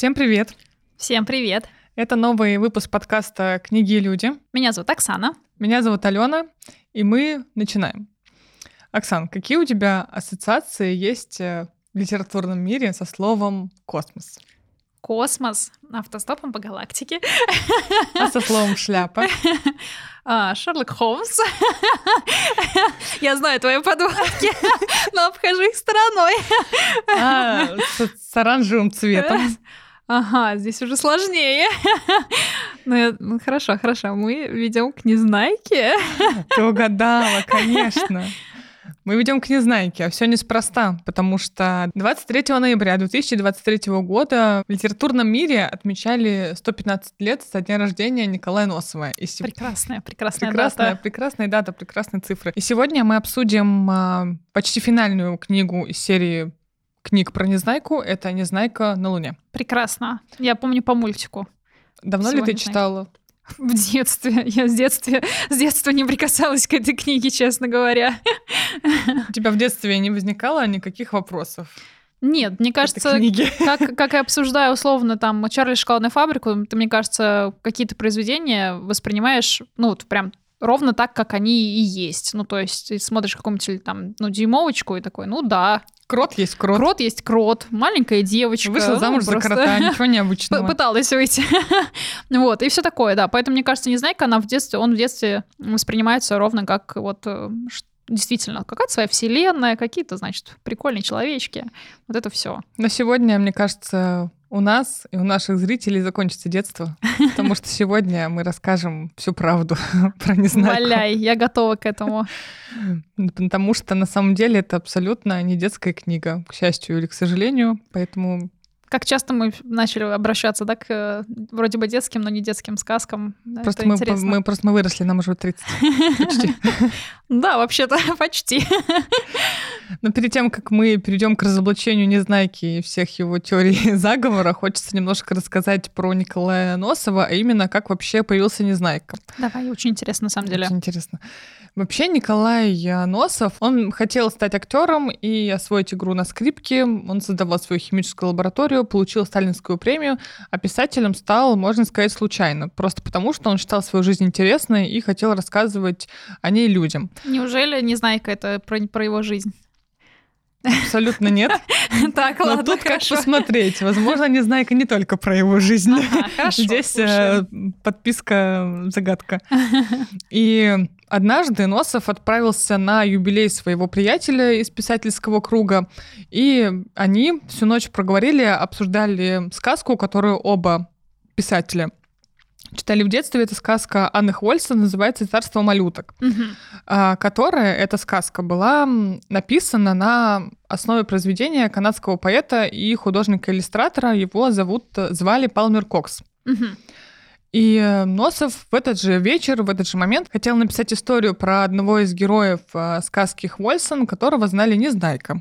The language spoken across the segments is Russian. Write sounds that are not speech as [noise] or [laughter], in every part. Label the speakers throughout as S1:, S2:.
S1: Всем привет!
S2: Всем привет!
S1: Это новый выпуск подкаста «Книги и люди».
S2: Меня зовут Оксана.
S1: Меня зовут Алена, и мы начинаем. Оксан, какие у тебя ассоциации есть э, в литературном мире со словом «космос»?
S2: Космос, автостопом по галактике.
S1: А со словом «шляпа»? [laughs]
S2: А, Шерлок Холмс. [laughs] Я знаю твои подводки, [laughs] но обхожу их стороной.
S1: А, с, с оранжевым цветом.
S2: Ага, здесь уже сложнее. [laughs] Ну, я, ну хорошо, хорошо. Мы ведем к Незнайке. [laughs]
S1: Ты угадала, конечно. Мы ведем к Незнайке, а все неспроста, потому что 23 ноября 2023 года в литературном мире отмечали 115 лет со дня рождения Николая Носова.
S2: И се... Прекрасная, прекрасная,
S1: прекрасная
S2: дата.
S1: Прекрасная дата, прекрасные цифры. И сегодня мы обсудим а, почти финальную книгу из серии книг про Незнайку. Это «Незнайка на Луне».
S2: Прекрасно. Я помню по мультику.
S1: Давно Всего ли ты читала?
S2: В детстве. Я с детства, с детства не прикасалась к этой книге, честно говоря.
S1: У тебя в детстве не возникало никаких вопросов?
S2: Нет, мне кажется, как, как я обсуждаю условно там Чарли шоколадную фабрику, ты, мне кажется, какие-то произведения воспринимаешь, ну, вот прям ровно так, как они и есть. Ну, то есть ты смотришь какую-нибудь там, ну, дюймовочку и такой, ну да.
S1: Крот есть крот.
S2: Крот есть крот. Маленькая девочка.
S1: Вышла ну, замуж за крота, [laughs] ничего необычного.
S2: Пыталась выйти. [laughs] вот, и все такое, да. Поэтому, мне кажется, Незнайка, она в детстве, он в детстве воспринимается ровно как вот э, действительно какая-то своя вселенная, какие-то, значит, прикольные человечки. Вот это все.
S1: Но сегодня, мне кажется, у нас и у наших зрителей закончится детство, потому что сегодня мы расскажем всю правду [laughs] про Незнайку.
S2: Валяй, я готова к этому.
S1: Потому что на самом деле это абсолютно не детская книга, к счастью или к сожалению, поэтому
S2: как часто мы начали обращаться, да, к э, вроде бы детским, но не детским сказкам.
S1: Просто мы, мы, просто мы выросли, нам уже 30. Почти. [laughs]
S2: Да, вообще-то [laughs] почти.
S1: Но перед тем, как мы перейдем к разоблачению Незнайки и всех его теорий [laughs] заговора, хочется немножко рассказать про Николая Носова, а именно, как вообще появился Незнайка.
S2: Давай, очень интересно, на самом деле.
S1: Очень интересно. Вообще Николай Носов, он хотел стать актером и освоить игру на скрипке. Он создавал свою химическую лабораторию, получил сталинскую премию, а писателем стал, можно сказать, случайно. Просто потому, что он считал свою жизнь интересной и хотел рассказывать о ней людям.
S2: Неужели Незнайка это про, про его жизнь?
S1: Абсолютно нет. [laughs]
S2: Так, ладно,
S1: Но тут как посмотреть. Возможно, Незнайка не только про его жизнь. Здесь э, подписка загадка. [laughs] И однажды Носов отправился на юбилей своего приятеля из писательского круга, и они всю ночь проговорили, обсуждали сказку, которую оба писателя читали в детстве. Это сказка Анны Хвольса, называется «Царство малюток», угу. которая, эта сказка, была написана на основе произведения канадского поэта и художника-иллюстратора. Его зовут, звали Палмер Кокс. Угу. И Носов в этот же вечер, в этот же момент хотел написать историю про одного из героев а, сказки Хвольсон, которого знали Незнайка.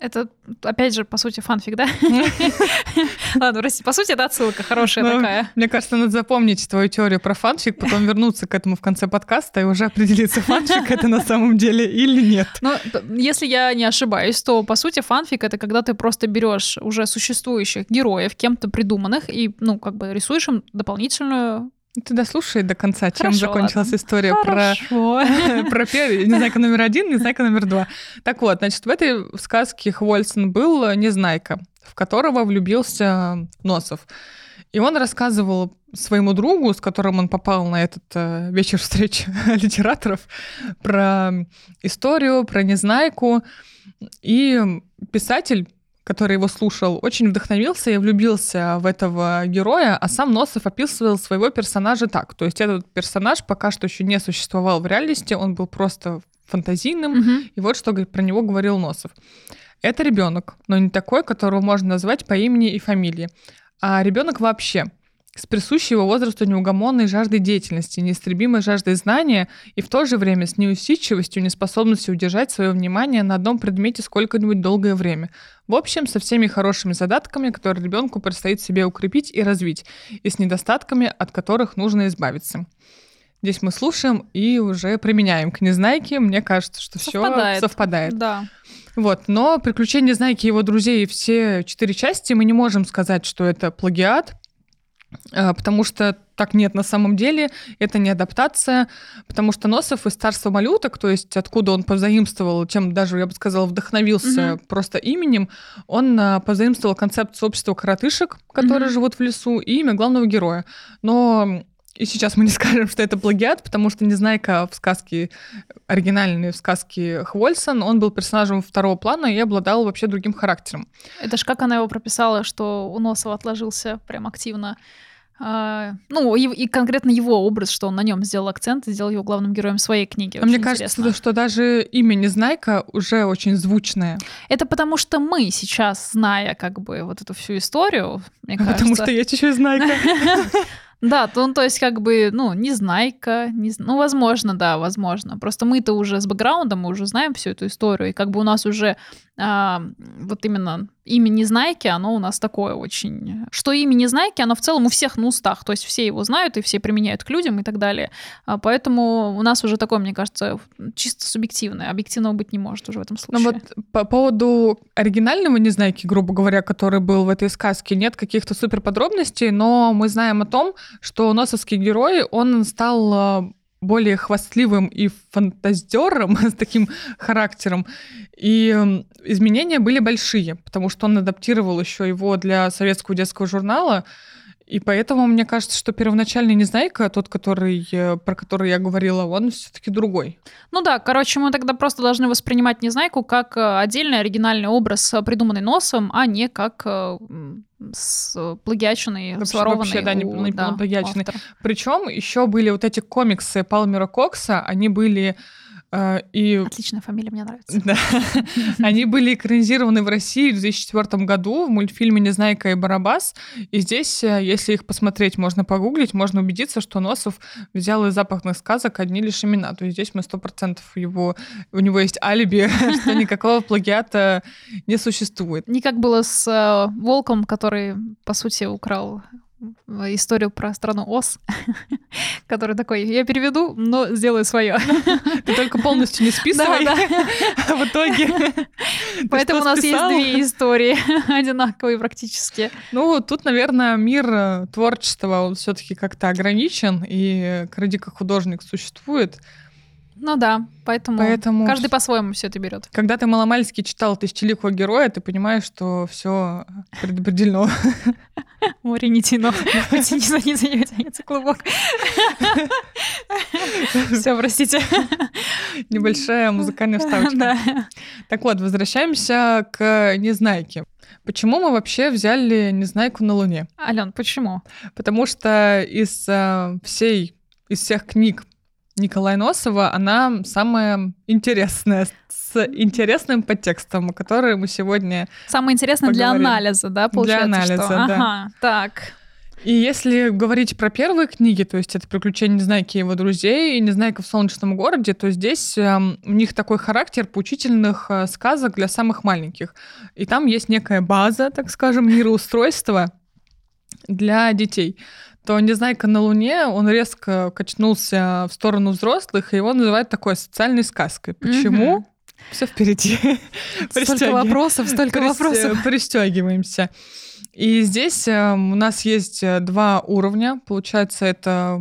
S2: Это, опять же, по сути, фанфик, да? [laughs] Ладно, по сути, это отсылка хорошая ну, такая.
S1: Мне кажется, надо запомнить твою теорию про фанфик, потом вернуться к этому в конце подкаста и уже определиться, фанфик это на самом деле или нет.
S2: Ну, если я не ошибаюсь, то, по сути, фанфик — это когда ты просто берешь уже существующих героев, кем-то придуманных, и, ну, как бы рисуешь им дополнительную
S1: ты дослушай до конца, чем Хорошо, закончилась ладно. история
S2: Хорошо.
S1: про, [laughs] про первый, Незнайка номер один, Незнайка номер два. Так вот, значит, в этой сказке Хвольсон был Незнайка, в которого влюбился Носов. И он рассказывал своему другу, с которым он попал на этот э, вечер встреч [laughs] литераторов, про историю, про Незнайку. И писатель который его слушал, очень вдохновился и влюбился в этого героя, а сам Носов описывал своего персонажа так. То есть этот персонаж пока что еще не существовал в реальности, он был просто фантазийным, угу. и вот что про него говорил Носов. Это ребенок, но не такой, которого можно назвать по имени и фамилии, а ребенок вообще с присущей его возрасту неугомонной жаждой деятельности, неистребимой жаждой знания и в то же время с неусидчивостью, неспособностью удержать свое внимание на одном предмете сколько-нибудь долгое время. В общем, со всеми хорошими задатками, которые ребенку предстоит себе укрепить и развить, и с недостатками, от которых нужно избавиться. Здесь мы слушаем и уже применяем к Незнайке. Мне кажется, что все совпадает.
S2: Да.
S1: Вот, но «Приключения Знайки и его друзей» все четыре части мы не можем сказать, что это плагиат, потому что так нет на самом деле, это не адаптация, потому что Носов из «Царства малюток», то есть откуда он позаимствовал, чем даже, я бы сказала, вдохновился угу. просто именем, он а, позаимствовал концепцию общества коротышек, которые угу. живут в лесу, и имя главного героя. Но и сейчас мы не [laughs] скажем, что это плагиат, потому что Незнайка в сказке, оригинальной в сказке Хвольсон, он был персонажем второго плана и обладал вообще другим характером.
S2: Это ж как она его прописала, что у Носова отложился прям активно а, ну, и, и конкретно его образ, что он на нем сделал акцент и сделал его главным героем своей книги.
S1: А мне кажется, интересно. что даже имя Незнайка уже очень звучное.
S2: Это потому что мы сейчас, зная как бы вот эту всю историю, мне [laughs]
S1: кажется... Потому что есть еще Знайка. [laughs]
S2: Да, то, ну, то есть как бы, ну, незнайка, не, ну, возможно, да, возможно. Просто мы-то уже с бэкграундом, мы уже знаем всю эту историю, и как бы у нас уже а, вот именно имя Незнайки, оно у нас такое очень... Что имя Незнайки, оно в целом у всех на устах, то есть все его знают и все применяют к людям и так далее. А, поэтому у нас уже такое, мне кажется, чисто субъективное, объективного быть не может уже в этом случае.
S1: Ну вот по поводу оригинального Незнайки, грубо говоря, который был в этой сказке, нет каких-то супер подробностей, но мы знаем о том, что носовский герой, он стал а, более хвастливым и фантазером [laughs] с таким характером. И изменения были большие, потому что он адаптировал еще его для советского детского журнала. И поэтому мне кажется, что первоначальный Незнайка, тот, который, э, про который я говорила, он все-таки другой.
S2: Ну да, короче, мы тогда просто должны воспринимать Незнайку как э, отдельный оригинальный образ, э, придуманный носом, а не как с плагиаченный, вообще, сворованный вообще,
S1: да, у, не да, плагиаченный. Причем еще были вот эти комиксы Палмера Кокса, они были
S2: и... Отличная фамилия, мне нравится.
S1: Да. [laughs] Они были экранизированы в России в 2004 году в мультфильме «Незнайка и Барабас». И здесь, э, если их посмотреть, можно погуглить, можно убедиться, что Носов взял из запахных сказок одни лишь имена. То есть здесь мы сто процентов его... У него есть алиби, [laughs] что никакого плагиата не существует.
S2: Не как было с э, Волком, который, по сути, украл историю про страну Ос, [laughs] который такой, я переведу, но сделаю свое. [laughs]
S1: Ты только полностью не списывай. Да, да. [laughs] В итоге.
S2: Поэтому у нас есть две истории одинаковые практически.
S1: Ну, тут, наверное, мир э, творчества, он все-таки как-то ограничен, и Кради как художник существует.
S2: Ну да, поэтому, поэтому каждый по-своему все это берет.
S1: Когда ты маломальски читал «Тысячеликого героя», ты понимаешь, что все предопределено. [laughs]
S2: Море не тяно, не тянется клубок. [laughs] Все, простите.
S1: Небольшая музыкальная вставочка. Так вот, возвращаемся к Незнайке. Почему мы вообще взяли Незнайку на Луне?
S2: Ален, почему?
S1: Потому что из э, всей, из всех книг Николая Носова, она самая интересная, с интересным подтекстом, который мы сегодня
S2: Самое интересное поговорим. для анализа, да, получается?
S1: Для анализа,
S2: что?
S1: да.
S2: Ага, так.
S1: И если говорить про первые книги, то есть это «Приключения Незнайки и его друзей» и «Незнайка в солнечном городе», то здесь э, у них такой характер поучительных э, сказок для самых маленьких. И там есть некая база, так скажем, мироустройства для детей то «Незнайка на Луне», он резко качнулся в сторону взрослых, и его называют такой социальной сказкой. Почему? Угу. Все впереди. [laughs]
S2: Столько вопросов, столько вопросов.
S1: Пристегиваемся. И здесь э, у нас есть э, два уровня. Получается, это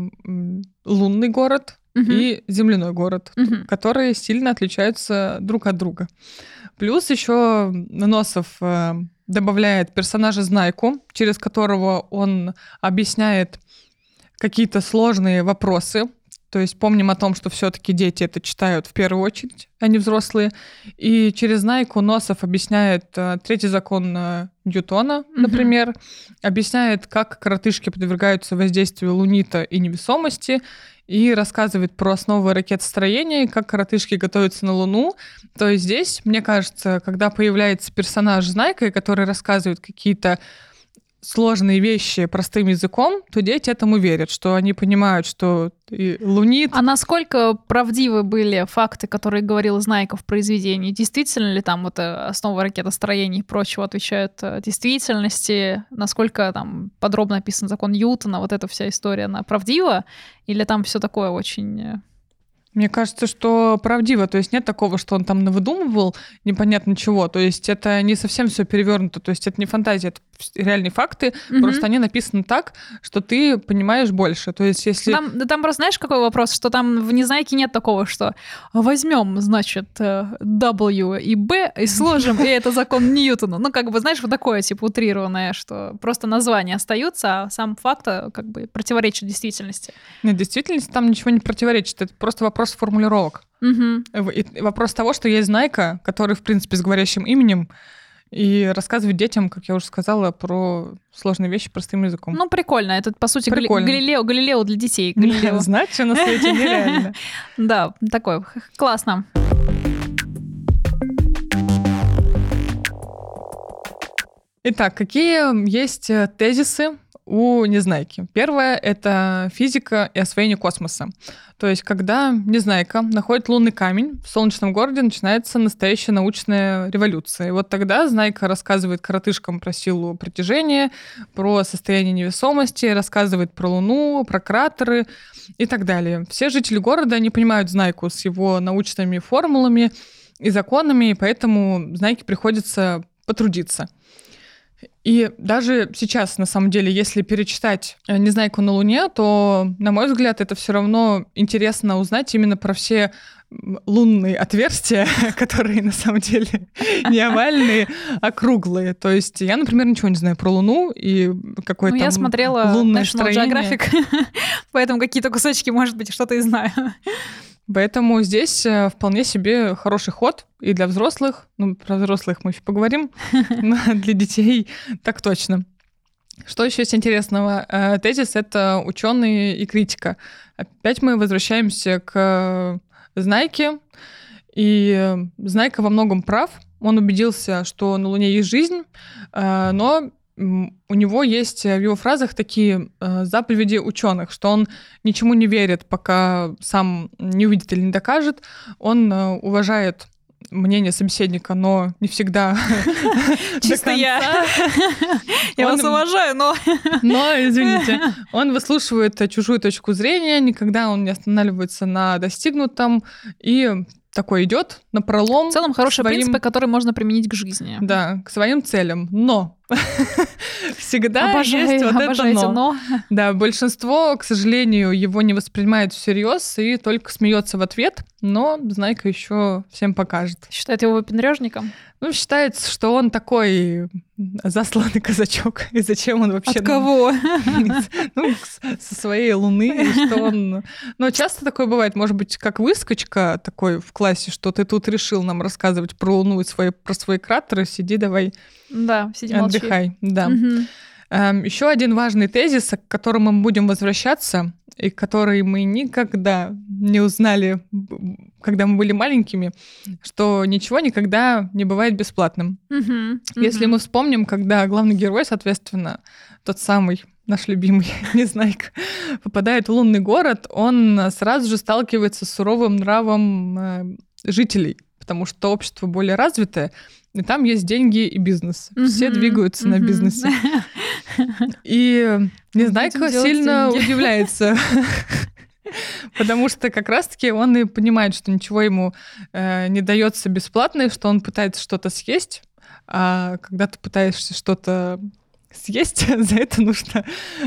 S1: лунный город и земляной город, которые сильно отличаются друг от друга. Плюс еще Носов э, добавляет персонажа Знайку, через которого он объясняет какие-то сложные вопросы. То есть помним о том, что все-таки дети это читают в первую очередь, а не взрослые. И через Знайку Носов объясняет э, третий закон э, Ньютона, например, mm-hmm. объясняет, как коротышки подвергаются воздействию лунита и невесомости, и рассказывает про основы ракетостроения, как коротышки готовятся на Луну. То есть здесь, мне кажется, когда появляется персонаж Знайка, который рассказывает какие-то сложные вещи простым языком, то дети этому верят, что они понимают, что лунит.
S2: А насколько правдивы были факты, которые говорил Знайка в произведении? Действительно ли там вот э, основа ракетостроения и прочего отвечают э, действительности? Насколько там подробно описан закон Ньютона? Вот эта вся история, она правдива? Или там все такое очень э,
S1: мне кажется, что правдиво. То есть нет такого, что он там навыдумывал непонятно чего. То есть это не совсем все перевернуто. То есть это не фантазия, это реальные факты. Угу. Просто они написаны так, что ты понимаешь больше. То есть если...
S2: Там, да, там просто знаешь, какой вопрос? Что там в Незнайке нет такого, что возьмем, значит, э, W и B и сложим, и это закон Ньютона. Ну, как бы, знаешь, вот такое, типа, утрированное, что просто названия остаются, а сам факт э, как бы противоречит действительности.
S1: Нет, действительности там ничего не противоречит. Это просто вопрос вопрос формулировок.
S2: Угу.
S1: И вопрос того, что есть знайка, который, в принципе, с говорящим именем, и рассказывать детям, как я уже сказала, про сложные вещи простым языком.
S2: Ну, прикольно. Это, по сути, прикольно. Галилео, Галилео для детей. Галилео. [laughs]
S1: Знать, что на свете нереально. [laughs]
S2: Да, такое. Классно.
S1: Итак, какие есть э, тезисы у Незнайки. Первое — это физика и освоение космоса. То есть, когда Незнайка находит лунный камень, в солнечном городе начинается настоящая научная революция. И вот тогда Знайка рассказывает коротышкам про силу притяжения, про состояние невесомости, рассказывает про Луну, про кратеры и так далее. Все жители города не понимают Знайку с его научными формулами и законами, и поэтому Знайке приходится потрудиться. И даже сейчас, на самом деле, если перечитать э, «Незнайку на Луне», то, на мой взгляд, это все равно интересно узнать именно про все лунные отверстия, [laughs] которые на самом деле [laughs] не овальные, а круглые. То есть я, например, ничего не знаю про Луну и какое-то ну,
S2: я смотрела лунное National Geographic, [laughs] поэтому какие-то кусочки, может быть, что-то и знаю.
S1: Поэтому здесь э, вполне себе хороший ход и для взрослых. Ну, про взрослых мы еще поговорим, [laughs] но для детей так точно. Что еще есть интересного? Э, тезис — это ученые и критика. Опять мы возвращаемся к Знайке. И Знайка во многом прав. Он убедился, что на Луне есть жизнь, э, но у него есть в его фразах такие э, заповеди ученых, что он ничему не верит, пока сам не увидит или не докажет. Он э, уважает мнение собеседника, но не всегда [laughs]
S2: Чисто я. Я вас уважаю, но... [laughs]
S1: Но, извините, он выслушивает чужую точку зрения, никогда он не останавливается на достигнутом и такой идет на пролом.
S2: В целом хорошие своим... принципы, которые можно применить к жизни.
S1: Да, к своим целям. Но [laughs] всегда обожаю, есть вот это но. но. Да, большинство, к сожалению, его не воспринимает всерьез и только смеется в ответ, но Знайка еще всем покажет.
S2: Считает его выпендрежником?
S1: Ну, считается, что он такой засланный [laughs] казачок. И зачем он вообще...
S2: От кого? [laughs]
S1: Ну, со своей луны. Что он... Но часто такое бывает. Может быть, как выскочка такой в классе, что ты тут решил нам рассказывать про луну и свои, про свои кратеры. Сиди давай.
S2: Да, сиди
S1: Отдыхай. Да. Угу. Эм, Еще один важный тезис, к которому мы будем возвращаться, и который мы никогда не узнали, когда мы были маленькими, что ничего никогда не бывает бесплатным.
S2: Uh-huh,
S1: Если мы вспомним, когда главный герой, соответственно, тот самый наш любимый [laughs] Незнайка, попадает в лунный город, он сразу же сталкивается с суровым нравом э, жителей, потому что общество более развитое, и там есть деньги и бизнес. Mm-hmm. Все двигаются mm-hmm. на бизнесе. [laughs] И Незнайка сильно деньги. удивляется. [laughs] Потому что как раз-таки он и понимает, что ничего ему э, не дается бесплатно, и что он пытается что-то съесть, а когда ты пытаешься что-то съесть, [laughs] за это нужно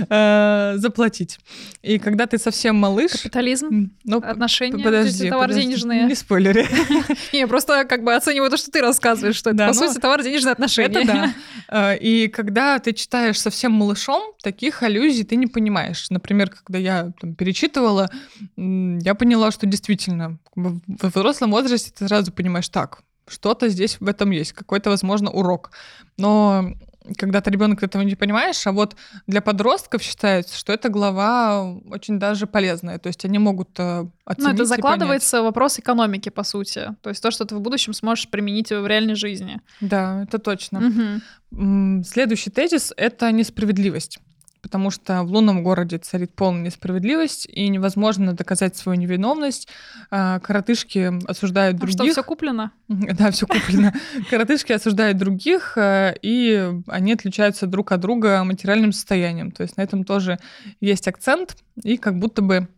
S1: э, заплатить. И когда ты совсем малыш...
S2: Капитализм?
S1: Ну,
S2: отношения?
S1: Подожди,
S2: товар
S1: подожди,
S2: денежные?
S1: Не спойлери. [laughs]
S2: Не, просто как бы оцениваю то, что ты рассказываешь, что это, по ну, сути, товар денежные отношения.
S1: Это да. [laughs] Э, и когда ты читаешь совсем малышом, таких аллюзий ты не понимаешь. Например, когда я перечитывала, я поняла, что действительно в взрослом возрасте ты сразу понимаешь, так, что-то здесь в этом есть, какой-то, возможно, урок. Но когда ты ребенок этого не понимаешь, а вот для подростков считается, что эта глава очень даже полезная. То есть они могут оценить э, Ну,
S2: это закладывается вопрос экономики, по сути. То есть то, что ты в будущем сможешь применить в реальной жизни.
S1: Да, это точно. Угу. Следующий тезис — это несправедливость потому что в лунном городе царит полная несправедливость, и невозможно доказать свою невиновность. А, коротышки осуждают других. А
S2: что, все куплено? [laughs]
S1: Да, все куплено. Коротышки осуждают других, и они отличаются друг от друга материальным состоянием. То есть на этом тоже есть акцент, и как будто бы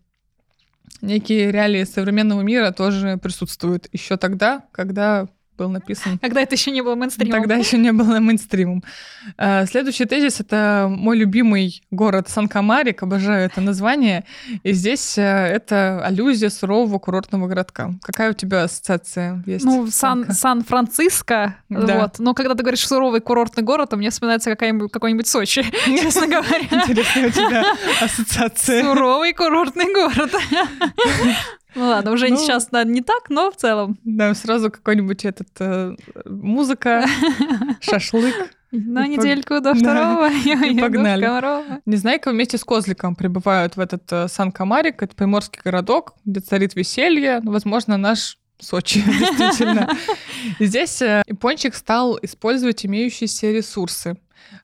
S1: некие реалии современного мира тоже присутствуют еще тогда, когда был написан.
S2: Когда это еще не было мейнстримом.
S1: Тогда еще не было мейнстримом. Э, следующий тезис — это мой любимый город Сан-Камарик, обожаю это название. И здесь э, это аллюзия сурового курортного городка. Какая у тебя ассоциация есть?
S2: Ну, Сан- Сан-Франциско, да. вот. Но когда ты говоришь суровый курортный город, то мне вспоминается какая-нибудь, какой-нибудь Сочи, [laughs] честно говоря.
S1: Интересная у тебя ассоциация.
S2: Суровый курортный город. [laughs] Ну ладно, уже ну, сейчас наверное, не так, но в целом.
S1: Да, сразу какой-нибудь этот э, музыка, [laughs] шашлык.
S2: На недельку до [laughs] второго. [laughs]
S1: И погнали. Незнайка вместе с Козликом прибывают в этот э, Сан-Камарик, это приморский городок, где царит веселье, ну, возможно, наш Сочи, действительно. Здесь э, Япончик стал использовать имеющиеся ресурсы.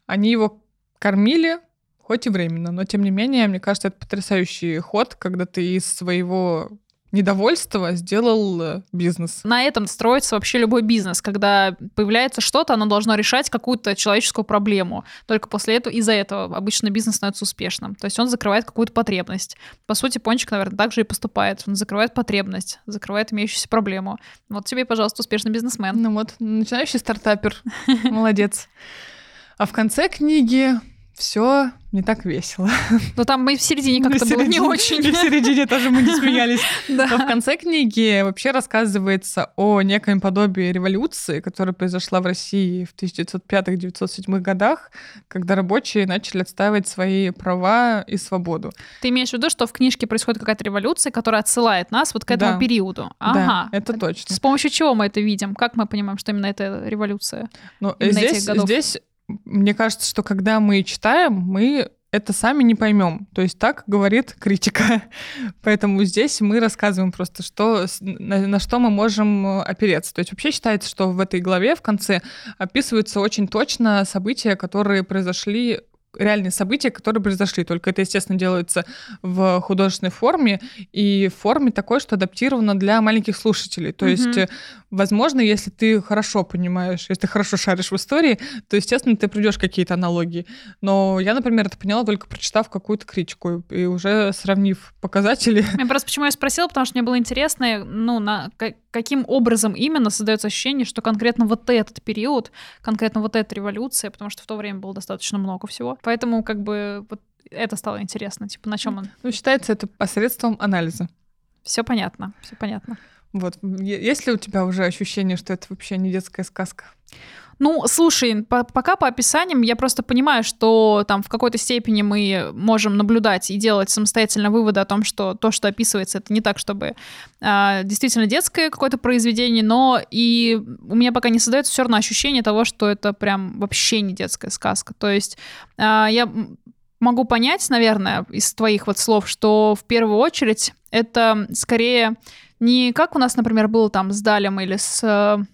S1: Они его кормили, хоть и временно, но тем не менее, мне кажется, это потрясающий ход, когда ты из своего недовольство сделал э, бизнес.
S2: На этом строится вообще любой бизнес. Когда появляется что-то, оно должно решать какую-то человеческую проблему. Только после этого, из-за этого обычно бизнес становится успешным. То есть он закрывает какую-то потребность. По сути, Пончик, наверное, так же и поступает. Он закрывает потребность, закрывает имеющуюся проблему. Вот тебе, пожалуйста, успешный бизнесмен.
S1: Ну вот, начинающий стартапер. [laughs] Молодец. А в конце книги все не так весело. [laughs]
S2: Но там мы в середине как-то было не очень.
S1: В середине тоже мы не смеялись. [laughs] Да. Но в конце книги вообще рассказывается о некоем подобии революции, которая произошла в России в 1905-1907 годах, когда рабочие начали отстаивать свои права и свободу.
S2: Ты имеешь в виду, что в книжке происходит какая-то революция, которая отсылает нас вот к этому
S1: да.
S2: периоду?
S1: Ага. Да, это точно.
S2: С помощью чего мы это видим? Как мы понимаем, что именно это революция?
S1: Ну, здесь, здесь мне кажется, что когда мы читаем, мы это сами не поймем. То есть так говорит критика. [laughs] Поэтому здесь мы рассказываем просто, что, на, на что мы можем э, опереться. То есть вообще считается, что в этой главе в конце описываются очень точно события, которые произошли реальные события, которые произошли. Только это, естественно, делается в художественной форме и в форме такой, что адаптировано для маленьких слушателей. То mm-hmm. есть, э, возможно, если ты хорошо понимаешь, если ты хорошо шаришь в истории, то, естественно, ты придешь какие-то аналогии. Но я, например, это поняла только прочитав какую-то критику и уже сравнив показатели.
S2: Я просто почему я спросила, потому что мне было интересно, ну, на каким образом именно создается ощущение, что конкретно вот этот период, конкретно вот эта революция, потому что в то время было достаточно много всего, Поэтому как бы вот это стало интересно, типа на чем он.
S1: Ну, считается это посредством анализа.
S2: Все понятно, все понятно.
S1: Вот. Есть ли у тебя уже ощущение, что это вообще не детская сказка?
S2: Ну, слушай, по пока по описаниям я просто понимаю, что там в какой-то степени мы можем наблюдать и делать самостоятельно выводы о том, что то, что описывается, это не так, чтобы э, действительно детское какое-то произведение, но и у меня пока не создается все равно ощущение того, что это прям вообще не детская сказка. То есть э, я могу понять, наверное, из твоих вот слов, что в первую очередь это скорее не как у нас, например, было там с Далем или с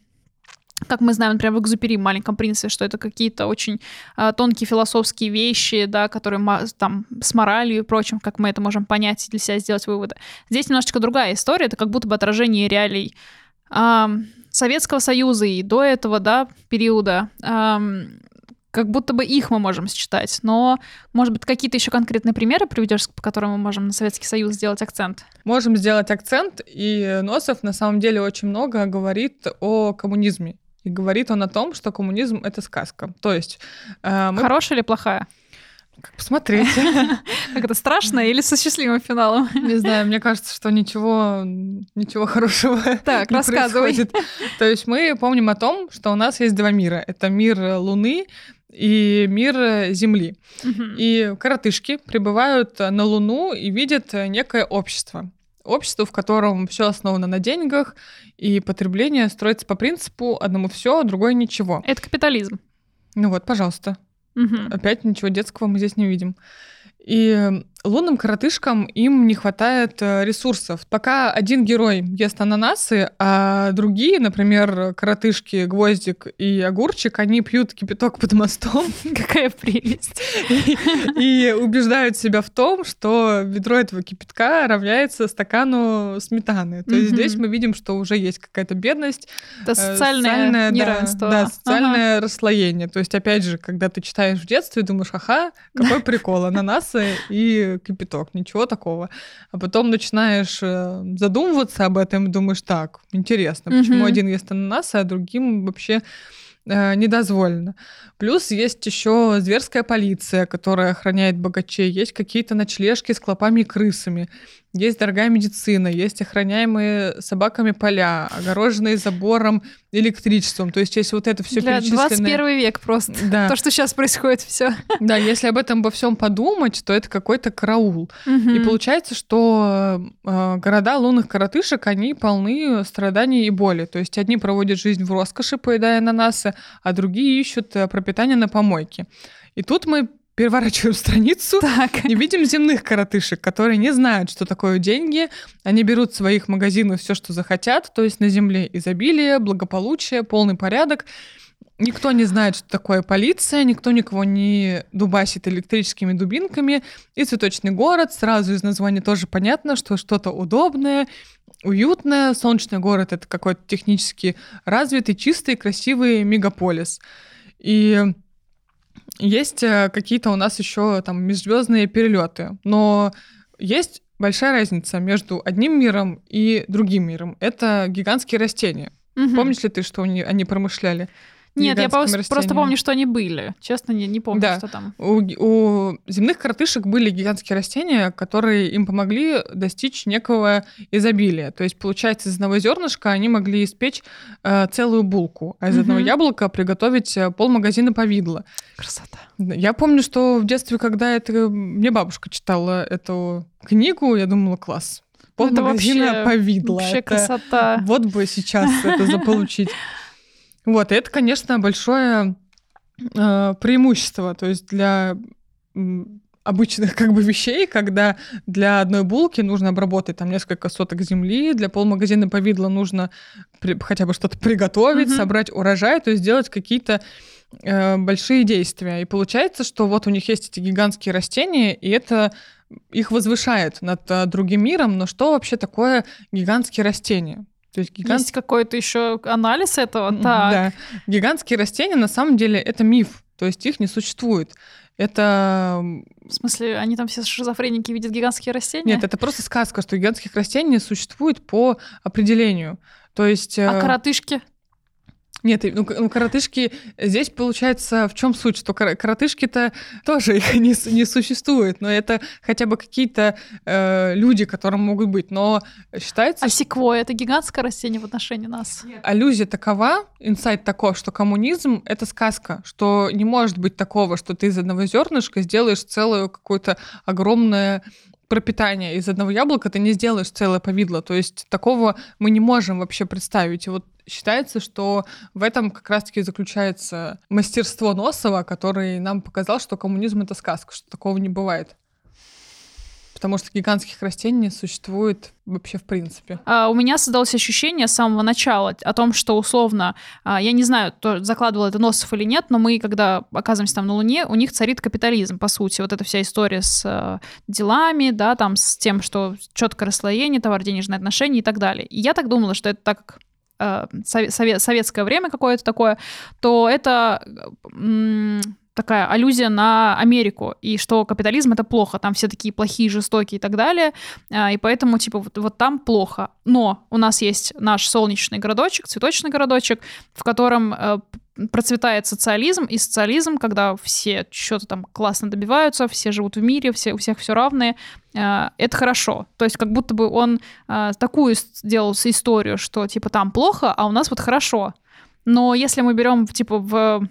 S2: как мы знаем, например, в «Экзупери», «Маленьком принце», что это какие-то очень э, тонкие философские вещи, да, которые там с моралью и прочим, как мы это можем понять и для себя сделать выводы. Здесь немножечко другая история, это как будто бы отражение реалий э, Советского Союза и до этого, да, периода. Э, как будто бы их мы можем считать, но, может быть, какие-то еще конкретные примеры приведешь, по которым мы можем на Советский Союз сделать акцент?
S1: Можем сделать акцент, и Носов на самом деле очень много говорит о коммунизме и говорит он о том, что коммунизм — это сказка. То есть...
S2: Э, мы... Хорошая или плохая?
S1: Как посмотреть. [laughs]
S2: Как это страшно или со счастливым финалом?
S1: Не знаю, мне кажется, что ничего, ничего хорошего [laughs]
S2: так, не рассказывай. происходит.
S1: То есть мы помним о том, что у нас есть два мира. Это мир Луны и мир Земли. И коротышки прибывают на Луну и видят некое общество общество, в котором все основано на деньгах, и потребление строится по принципу одному все, другое ничего.
S2: Это капитализм.
S1: Ну вот, пожалуйста. Угу. Опять ничего детского мы здесь не видим. И лунным коротышкам им не хватает э, ресурсов. Пока один герой ест ананасы, а другие, например, коротышки, гвоздик и огурчик, они пьют кипяток под мостом. [laughs]
S2: Какая прелесть.
S1: И, убеждают себя в том, что ведро этого кипятка равняется стакану сметаны. То есть здесь мы видим, что уже есть какая-то бедность.
S2: Это э, социальное, неравенство.
S1: Да, социальное расслоение. То есть, опять же, когда ты читаешь в детстве, думаешь, ага, какой прикол, ананасы и кипяток, ничего такого. А потом начинаешь э, задумываться об этом и думаешь, так, интересно, почему mm-hmm. один ест ананасы, а другим вообще э, недозволено. Плюс есть еще зверская полиция, которая охраняет богачей, есть какие-то ночлежки с клопами и крысами есть дорогая медицина, есть охраняемые собаками поля, огороженные забором, электричеством. То есть, если вот это все
S2: Для
S1: перечисленное...
S2: 21 век просто. [laughs] Да. То, что сейчас происходит, все.
S1: Да, если об этом во всем подумать, то это какой-то караул. Угу. И получается, что э, города лунных коротышек, они полны страданий и боли. То есть, одни проводят жизнь в роскоши, поедая ананасы, а другие ищут э, пропитание на помойке. И тут мы переворачиваем страницу так. и видим земных коротышек, которые не знают, что такое деньги. Они берут в своих магазинах все, что захотят, то есть на земле изобилие, благополучие, полный порядок. Никто не знает, что такое полиция, никто никого не дубасит электрическими дубинками. И цветочный город, сразу из названия тоже понятно, что что-то удобное, уютное. Солнечный город — это какой-то технически развитый, чистый, красивый мегаполис. И есть э, какие-то у нас еще там межзвездные перелеты, но есть большая разница между одним миром и другим миром. Это гигантские растения. Угу. Помнишь ли ты, что они, они промышляли?
S2: Нет, я просто, просто помню, что они были. Честно, не, не помню, да. что там.
S1: У, у земных коротышек были гигантские растения, которые им помогли достичь некого изобилия. То есть, получается, из одного зернышка они могли испечь э, целую булку, а из угу. одного яблока приготовить э, полмагазина повидла.
S2: Красота.
S1: Я помню, что в детстве, когда это мне бабушка читала эту книгу, я думала, класс. Полмагазина это вообще, повидла.
S2: Вообще это... красота.
S1: Вот бы сейчас это заполучить. [laughs] Вот, и это, конечно, большое э, преимущество, то есть для обычных как бы вещей, когда для одной булки нужно обработать там несколько соток земли, для полмагазина повидла нужно при, хотя бы что-то приготовить, mm-hmm. собрать урожай, то есть сделать какие-то э, большие действия. И получается, что вот у них есть эти гигантские растения, и это их возвышает над э, другим миром. Но что вообще такое гигантские растения?
S2: То есть, гигант... есть какой-то еще анализ этого? Так.
S1: Да. Гигантские растения на самом деле это миф, то есть их не существует. Это...
S2: В смысле, они там все шизофреники видят гигантские растения?
S1: Нет, это просто сказка, что гигантских растений существует по определению. То есть...
S2: А э, коротышки?
S1: Нет, ну, ну коротышки, здесь получается в чем суть, что коротышки-то тоже их не, не существует, но это хотя бы какие-то э, люди, которым могут быть, но считается...
S2: А секвой — это гигантское растение в отношении нас?
S1: Нет. Аллюзия такова, инсайт таков, что коммунизм — это сказка, что не может быть такого, что ты из одного зернышка сделаешь целую какую-то огромное пропитание из одного яблока ты не сделаешь целое повидло. То есть такого мы не можем вообще представить. И вот считается, что в этом как раз-таки заключается мастерство Носова, который нам показал, что коммунизм — это сказка, что такого не бывает. Потому что гигантских растений существует вообще в принципе.
S2: А, у меня создалось ощущение с самого начала о том, что условно, а, я не знаю, то, закладывал это Носов или нет, но мы, когда оказываемся там на Луне, у них царит капитализм, по сути. Вот эта вся история с а, делами, да, там с тем, что четкое расслоение, товар-денежные отношения и так далее. И я так думала, что это так э, совет, советское время какое-то такое, то это такая аллюзия на Америку, и что капитализм это плохо, там все такие плохие, жестокие и так далее, э, и поэтому, типа, вот, вот там плохо. Но у нас есть наш солнечный городочек, цветочный городочек, в котором э, процветает социализм, и социализм, когда все что-то там классно добиваются, все живут в мире, все, у всех все равное, э, это хорошо. То есть как будто бы он э, такую сделал историю, что типа там плохо, а у нас вот хорошо. Но если мы берем типа в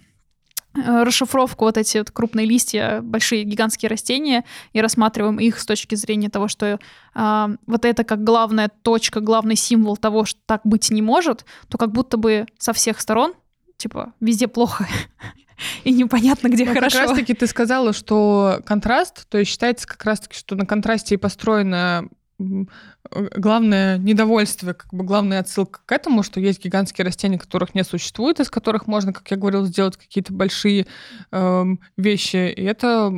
S2: расшифровку вот эти вот крупные листья, большие гигантские растения и рассматриваем их с точки зрения того, что э, вот это как главная точка, главный символ того, что так быть не может, то как будто бы со всех сторон типа, везде плохо [laughs] и непонятно, где
S1: Но
S2: хорошо.
S1: Как раз-таки ты сказала, что контраст, то есть считается как раз-таки, что на контрасте и построена главное недовольство, как бы главная отсылка к этому, что есть гигантские растения, которых не существует, из которых можно, как я говорила, сделать какие-то большие э, вещи. И это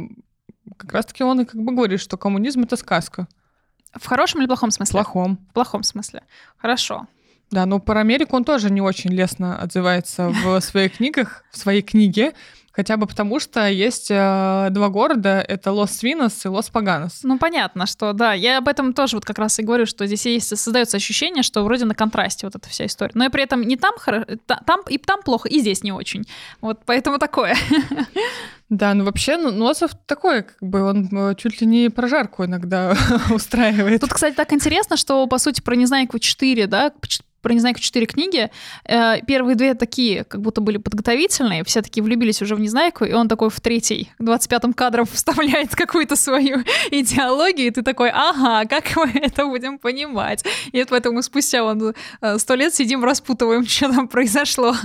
S1: как раз-таки он и как бы говорит, что коммунизм — это сказка.
S2: В хорошем или плохом смысле?
S1: В плохом.
S2: В плохом смысле. Хорошо.
S1: Да, но про Америку он тоже не очень лестно отзывается в своих книгах, в своей книге, хотя бы потому, что есть э, два города, это Лос-Свинос и Лос-Поганос.
S2: Ну, понятно, что, да, я об этом тоже вот как раз и говорю, что здесь есть, создается ощущение, что вроде на контрасте вот эта вся история. Но и при этом не там, там и там плохо, и здесь не очень. Вот поэтому такое.
S1: Да, ну вообще ну, Носов такой, как бы он э, чуть ли не прожарку иногда [laughs] устраивает.
S2: Тут, кстати, так интересно, что, по сути, про Незнайку 4, да, про Незнайку четыре книги. Э, первые две такие, как будто были подготовительные, все таки влюбились уже в Незнайку, и он такой в третий, в 25-м кадром вставляет какую-то свою [laughs] идеологию, и ты такой, ага, как мы [laughs] это будем понимать? И поэтому спустя он э, сто лет сидим, распутываем, [laughs] что там произошло.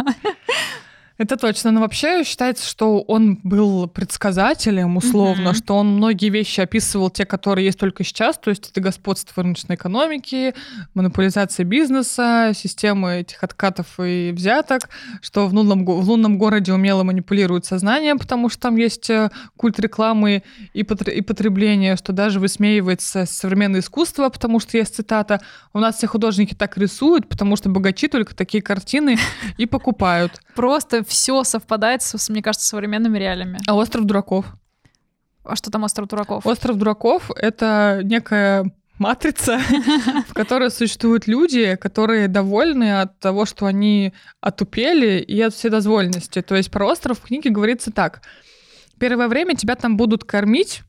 S1: Это точно. Но вообще считается, что он был предсказателем, условно, mm-hmm. что он многие вещи описывал, те, которые есть только сейчас, то есть это господство рыночной экономики, монополизация бизнеса, системы этих откатов и взяток, что в лунном, в лунном городе умело манипулируют сознанием, потому что там есть э, культ рекламы и, и потребления, что даже высмеивается современное искусство, потому что есть цитата «У нас все художники так рисуют, потому что богачи только такие картины и покупают».
S2: Просто все совпадает, с, мне кажется, современными реалиями.
S1: А остров дураков?
S2: А что там остров дураков?
S1: Остров дураков — это некая матрица, [laughs] в которой существуют люди, которые довольны от того, что они отупели и от вседозволенности. То есть про остров в книге говорится так. Первое время тебя там будут кормить,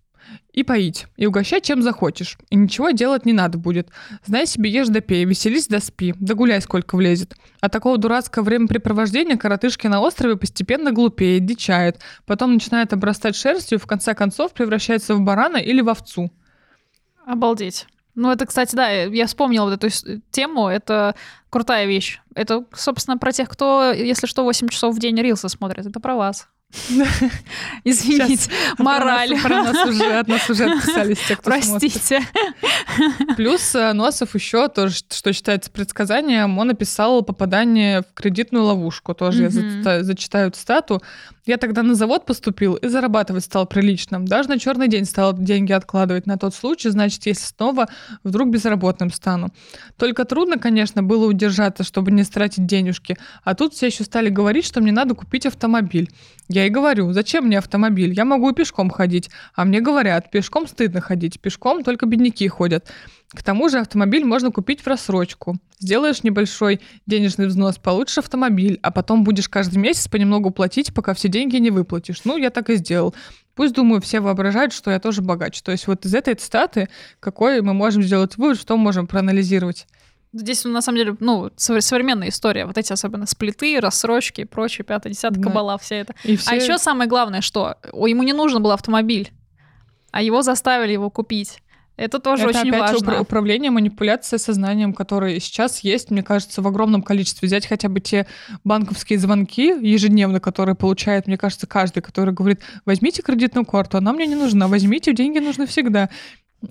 S1: и поить, и угощать чем захочешь. И ничего делать не надо будет. Знай себе, ешь да пей, веселись да спи, да гуляй сколько влезет. А такого дурацкого времяпрепровождения коротышки на острове постепенно глупеет, дичает, потом начинает обрастать шерстью и в конце концов превращается в барана или в овцу.
S2: Обалдеть. Ну, это, кстати, да, я вспомнила вот эту тему, это крутая вещь. Это, собственно, про тех, кто, если что, 8 часов в день рилсы смотрит. Это про вас. [laughs] Извините, мораль.
S1: Про нас уже, от нас уже отписались те, кто
S2: Простите. [laughs]
S1: Плюс э, Носов еще тоже, что считается предсказанием, он описал попадание в кредитную ловушку. Тоже я зачитаю стату. Я тогда на завод поступил и зарабатывать стал прилично. Даже на черный день стал деньги откладывать на тот случай, значит, если снова вдруг безработным стану. Только трудно, конечно, было удержаться, чтобы не стратить денежки. А тут все еще стали говорить, что мне надо купить автомобиль. Я и говорю, зачем мне автомобиль? Я могу и пешком ходить. А мне говорят, пешком стыдно ходить, пешком только бедняки ходят. К тому же автомобиль можно купить в рассрочку. Сделаешь небольшой денежный взнос, получишь автомобиль, а потом будешь каждый месяц понемногу платить, пока все деньги не выплатишь. Ну, я так и сделал. Пусть, думаю, все воображают, что я тоже богач. То есть вот из этой цитаты какой мы можем сделать вывод, что можем проанализировать?
S2: Здесь, на самом деле, ну, современная история. Вот эти особенно сплиты, рассрочки и прочее, пятое, десятое, да. кабала, вся это. И все... А еще самое главное, что ему не нужен был автомобиль, а его заставили его купить. Это тоже
S1: это
S2: очень
S1: опять
S2: важно.
S1: управление, манипуляция сознанием, которые сейчас есть, мне кажется, в огромном количестве. Взять хотя бы те банковские звонки ежедневно, которые получает, мне кажется, каждый, который говорит, возьмите кредитную карту, она мне не нужна, возьмите, деньги нужны всегда.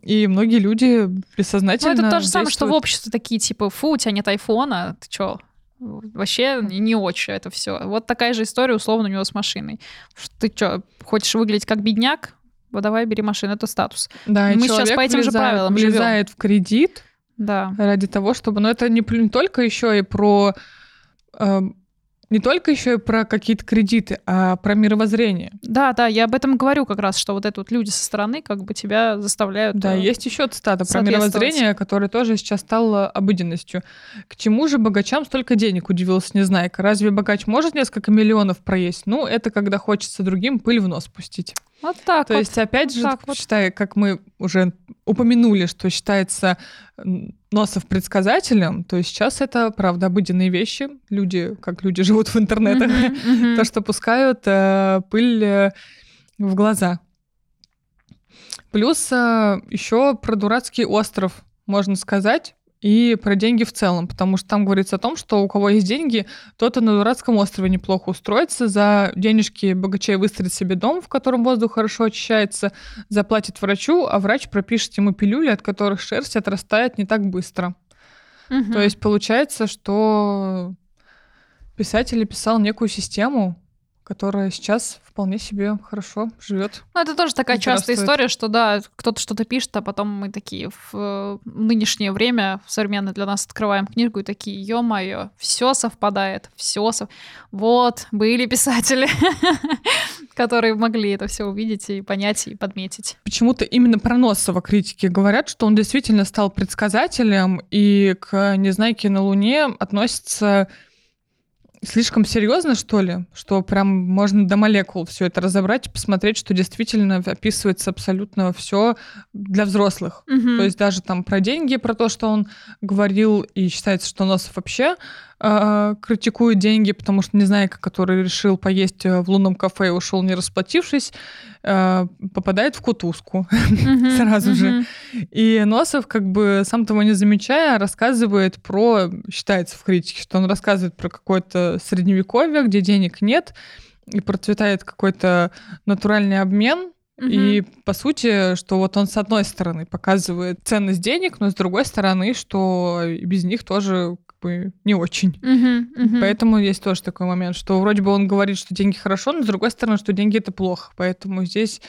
S1: И многие люди бессознательно
S2: Ну, это то же самое, что в обществе такие, типа, фу, у тебя нет айфона, ты чё? Вообще не очень это все. Вот такая же история условно у него с машиной. Ты что, хочешь выглядеть как бедняк? Вот давай бери машину, это статус.
S1: Да,
S2: мы сейчас по этим влезает, же правилам
S1: влезает
S2: живем.
S1: в кредит
S2: да.
S1: ради того, чтобы... Но это не, не только еще и про э, не только еще и про какие-то кредиты, а про мировоззрение.
S2: Да, да, я об этом говорю как раз, что вот это вот люди со стороны как бы тебя заставляют.
S1: Да,
S2: э,
S1: есть еще цитата про мировоззрение, которое тоже сейчас стало обыденностью. К чему же богачам столько денег, удивился Незнайка. Разве богач может несколько миллионов проесть? Ну, это когда хочется другим пыль в нос пустить.
S2: Вот так
S1: То
S2: вот.
S1: есть, опять
S2: вот
S1: же, вот. считай, как мы уже упомянули, что считается Носов предсказателем, то сейчас это, правда, обыденные вещи. Люди, как люди [laughs] живут в интернетах, mm-hmm, mm-hmm. то, что пускают э, пыль э, в глаза. Плюс э, еще про дурацкий остров можно сказать. И про деньги в целом, потому что там говорится о том, что у кого есть деньги, тот и на дурацком острове неплохо устроится, за денежки богачей выстроит себе дом, в котором воздух хорошо очищается, заплатит врачу, а врач пропишет ему пилюли, от которых шерсть отрастает не так быстро. Угу. То есть получается, что писатель писал некую систему, которая сейчас вполне себе хорошо живет.
S2: Ну, это тоже такая частая история, что да, кто-то что-то пишет, а потом мы такие в э, нынешнее время, в современное для нас открываем книгу и такие, ё-моё, все совпадает, все сов... Вот, были писатели, [laughs] которые могли это все увидеть и понять, и подметить.
S1: Почему-то именно про Носова критики говорят, что он действительно стал предсказателем, и к «Незнайке на Луне» относится слишком серьезно, что ли, что прям можно до молекул все это разобрать и посмотреть, что действительно описывается абсолютно все для взрослых. Угу. То есть даже там про деньги, про то, что он говорил, и считается, что Носов вообще э, критикует деньги, потому что Незнайка, который решил поесть в лунном кафе и ушел не расплатившись, э, попадает в кутузку mm-hmm, [laughs] сразу mm-hmm. же. И Носов, как бы сам того не замечая, рассказывает про, считается в критике, что он рассказывает про какое-то средневековье, где денег нет, и процветает какой-то натуральный обмен, и по сути, что вот он с одной стороны показывает ценность денег, но с другой стороны, что без них тоже бы не очень. Uh-huh, uh-huh. Поэтому есть тоже такой момент, что вроде бы он говорит, что деньги хорошо, но с другой стороны, что деньги это плохо. Поэтому здесь...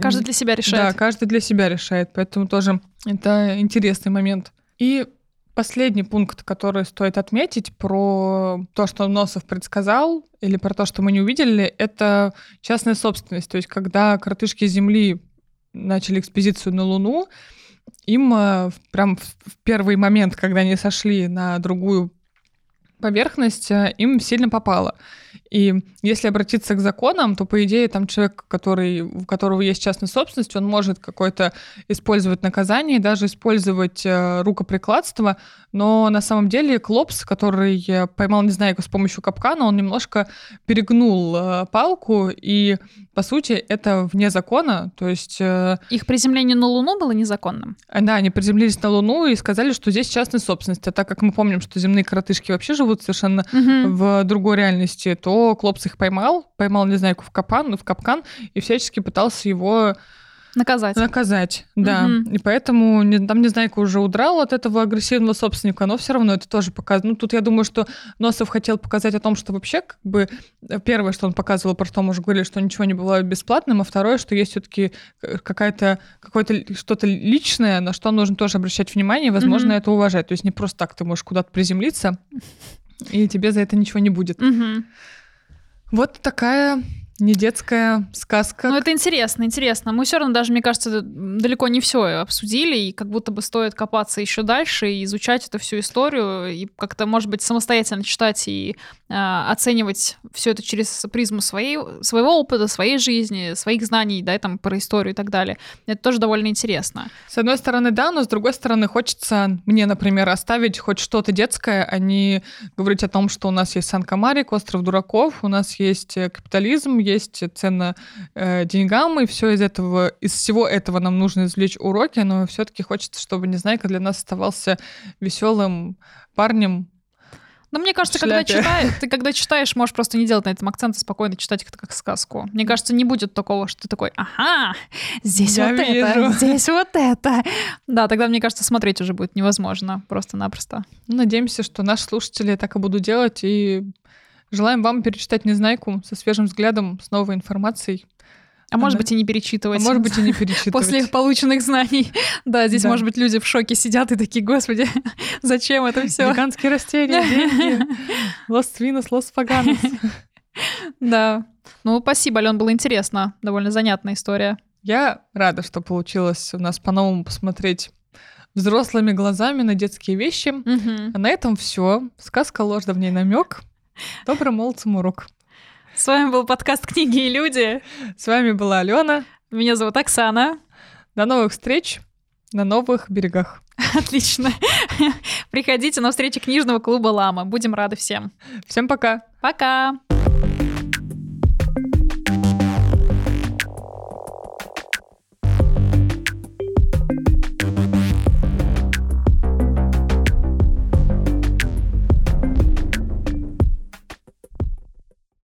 S2: Каждый для себя решает.
S1: Да, каждый для себя решает. Поэтому тоже это интересный момент. И последний пункт, который стоит отметить про то, что Носов предсказал, или про то, что мы не увидели, это частная собственность. То есть, когда коротышки Земли начали экспедицию на Луну, им э, прям в первый момент, когда они сошли на другую поверхность, э, им сильно попало. И если обратиться к законам, то, по идее, там человек, который, у которого есть частная собственность, он может какое-то использовать наказание, даже использовать э, рукоприкладство, но на самом деле Клопс, который поймал Незнайку с помощью капкана, он немножко перегнул э, палку, и, по сути, это вне закона, то есть... Э,
S2: Их приземление на Луну было незаконным?
S1: Да, они приземлились на Луну и сказали, что здесь частная собственность, а так как мы помним, что земные коротышки вообще живут совершенно угу. в другой реальности, то Клопс их поймал, поймал Незнайку в капкан, в капкан и всячески пытался его
S2: Наказать.
S1: Наказать, да. Угу. И поэтому не, там Незнайка уже удрал от этого агрессивного собственника, но все равно это тоже показано. Ну, тут я думаю, что Носов хотел показать о том, что вообще, как бы, первое, что он показывал, про что мы уже говорили, что ничего не было бесплатным, а второе, что есть все-таки какая-то, какое-то что-то личное, на что нужно тоже обращать внимание, и, возможно, угу. это уважать. То есть не просто так ты можешь куда-то приземлиться, и тебе за это ничего не будет. Угу. Вот такая не детская сказка.
S2: Ну, это интересно, интересно. Мы все равно даже, мне кажется, далеко не все обсудили, и как будто бы стоит копаться еще дальше и изучать эту всю историю, и как-то, может быть, самостоятельно читать и э, оценивать все это через призму своей, своего опыта, своей жизни, своих знаний, да, там, про историю и так далее. Это тоже довольно интересно.
S1: С одной стороны, да, но с другой стороны, хочется мне, например, оставить хоть что-то детское, а не говорить о том, что у нас есть Сан-Камарик, остров дураков, у нас есть э, капитализм, есть ценно э, деньгам, и все из этого, из всего этого нам нужно извлечь уроки, но все-таки хочется, чтобы Незнайка для нас оставался веселым парнем,
S2: ну, мне кажется, когда читаешь, ты когда читаешь, можешь просто не делать на этом акцент и спокойно читать это как сказку. Мне кажется, не будет такого, что ты такой, ага, здесь Я вот вижу. это, здесь вот это. Да, тогда, мне кажется, смотреть уже будет невозможно просто-напросто.
S1: Надеемся, что наши слушатели так и будут делать, и Желаем вам перечитать «Незнайку» со свежим взглядом, с новой информацией.
S2: А Она... может быть и не перечитывать.
S1: А может быть и не [laughs] перечитывать.
S2: После полученных знаний. [laughs] Да, здесь, да. может быть, люди в шоке сидят и такие, господи, [laughs] зачем это все?
S1: Гигантские растения, деньги. Лос Винус, Лос Фаганус.
S2: Да. Ну, спасибо, Ален, было интересно. Довольно занятная история.
S1: Я рада, что получилось у нас по-новому посмотреть взрослыми глазами на детские вещи. Угу. А на этом все. Сказка ложь, в ней намек. Добрым молодцам урок.
S2: С вами был подкаст «Книги и люди».
S1: С вами была Алена.
S2: Меня зовут Оксана.
S1: До новых встреч на новых берегах.
S2: Отлично. Приходите на встречи книжного клуба «Лама». Будем рады всем.
S1: Всем пока.
S2: Пока.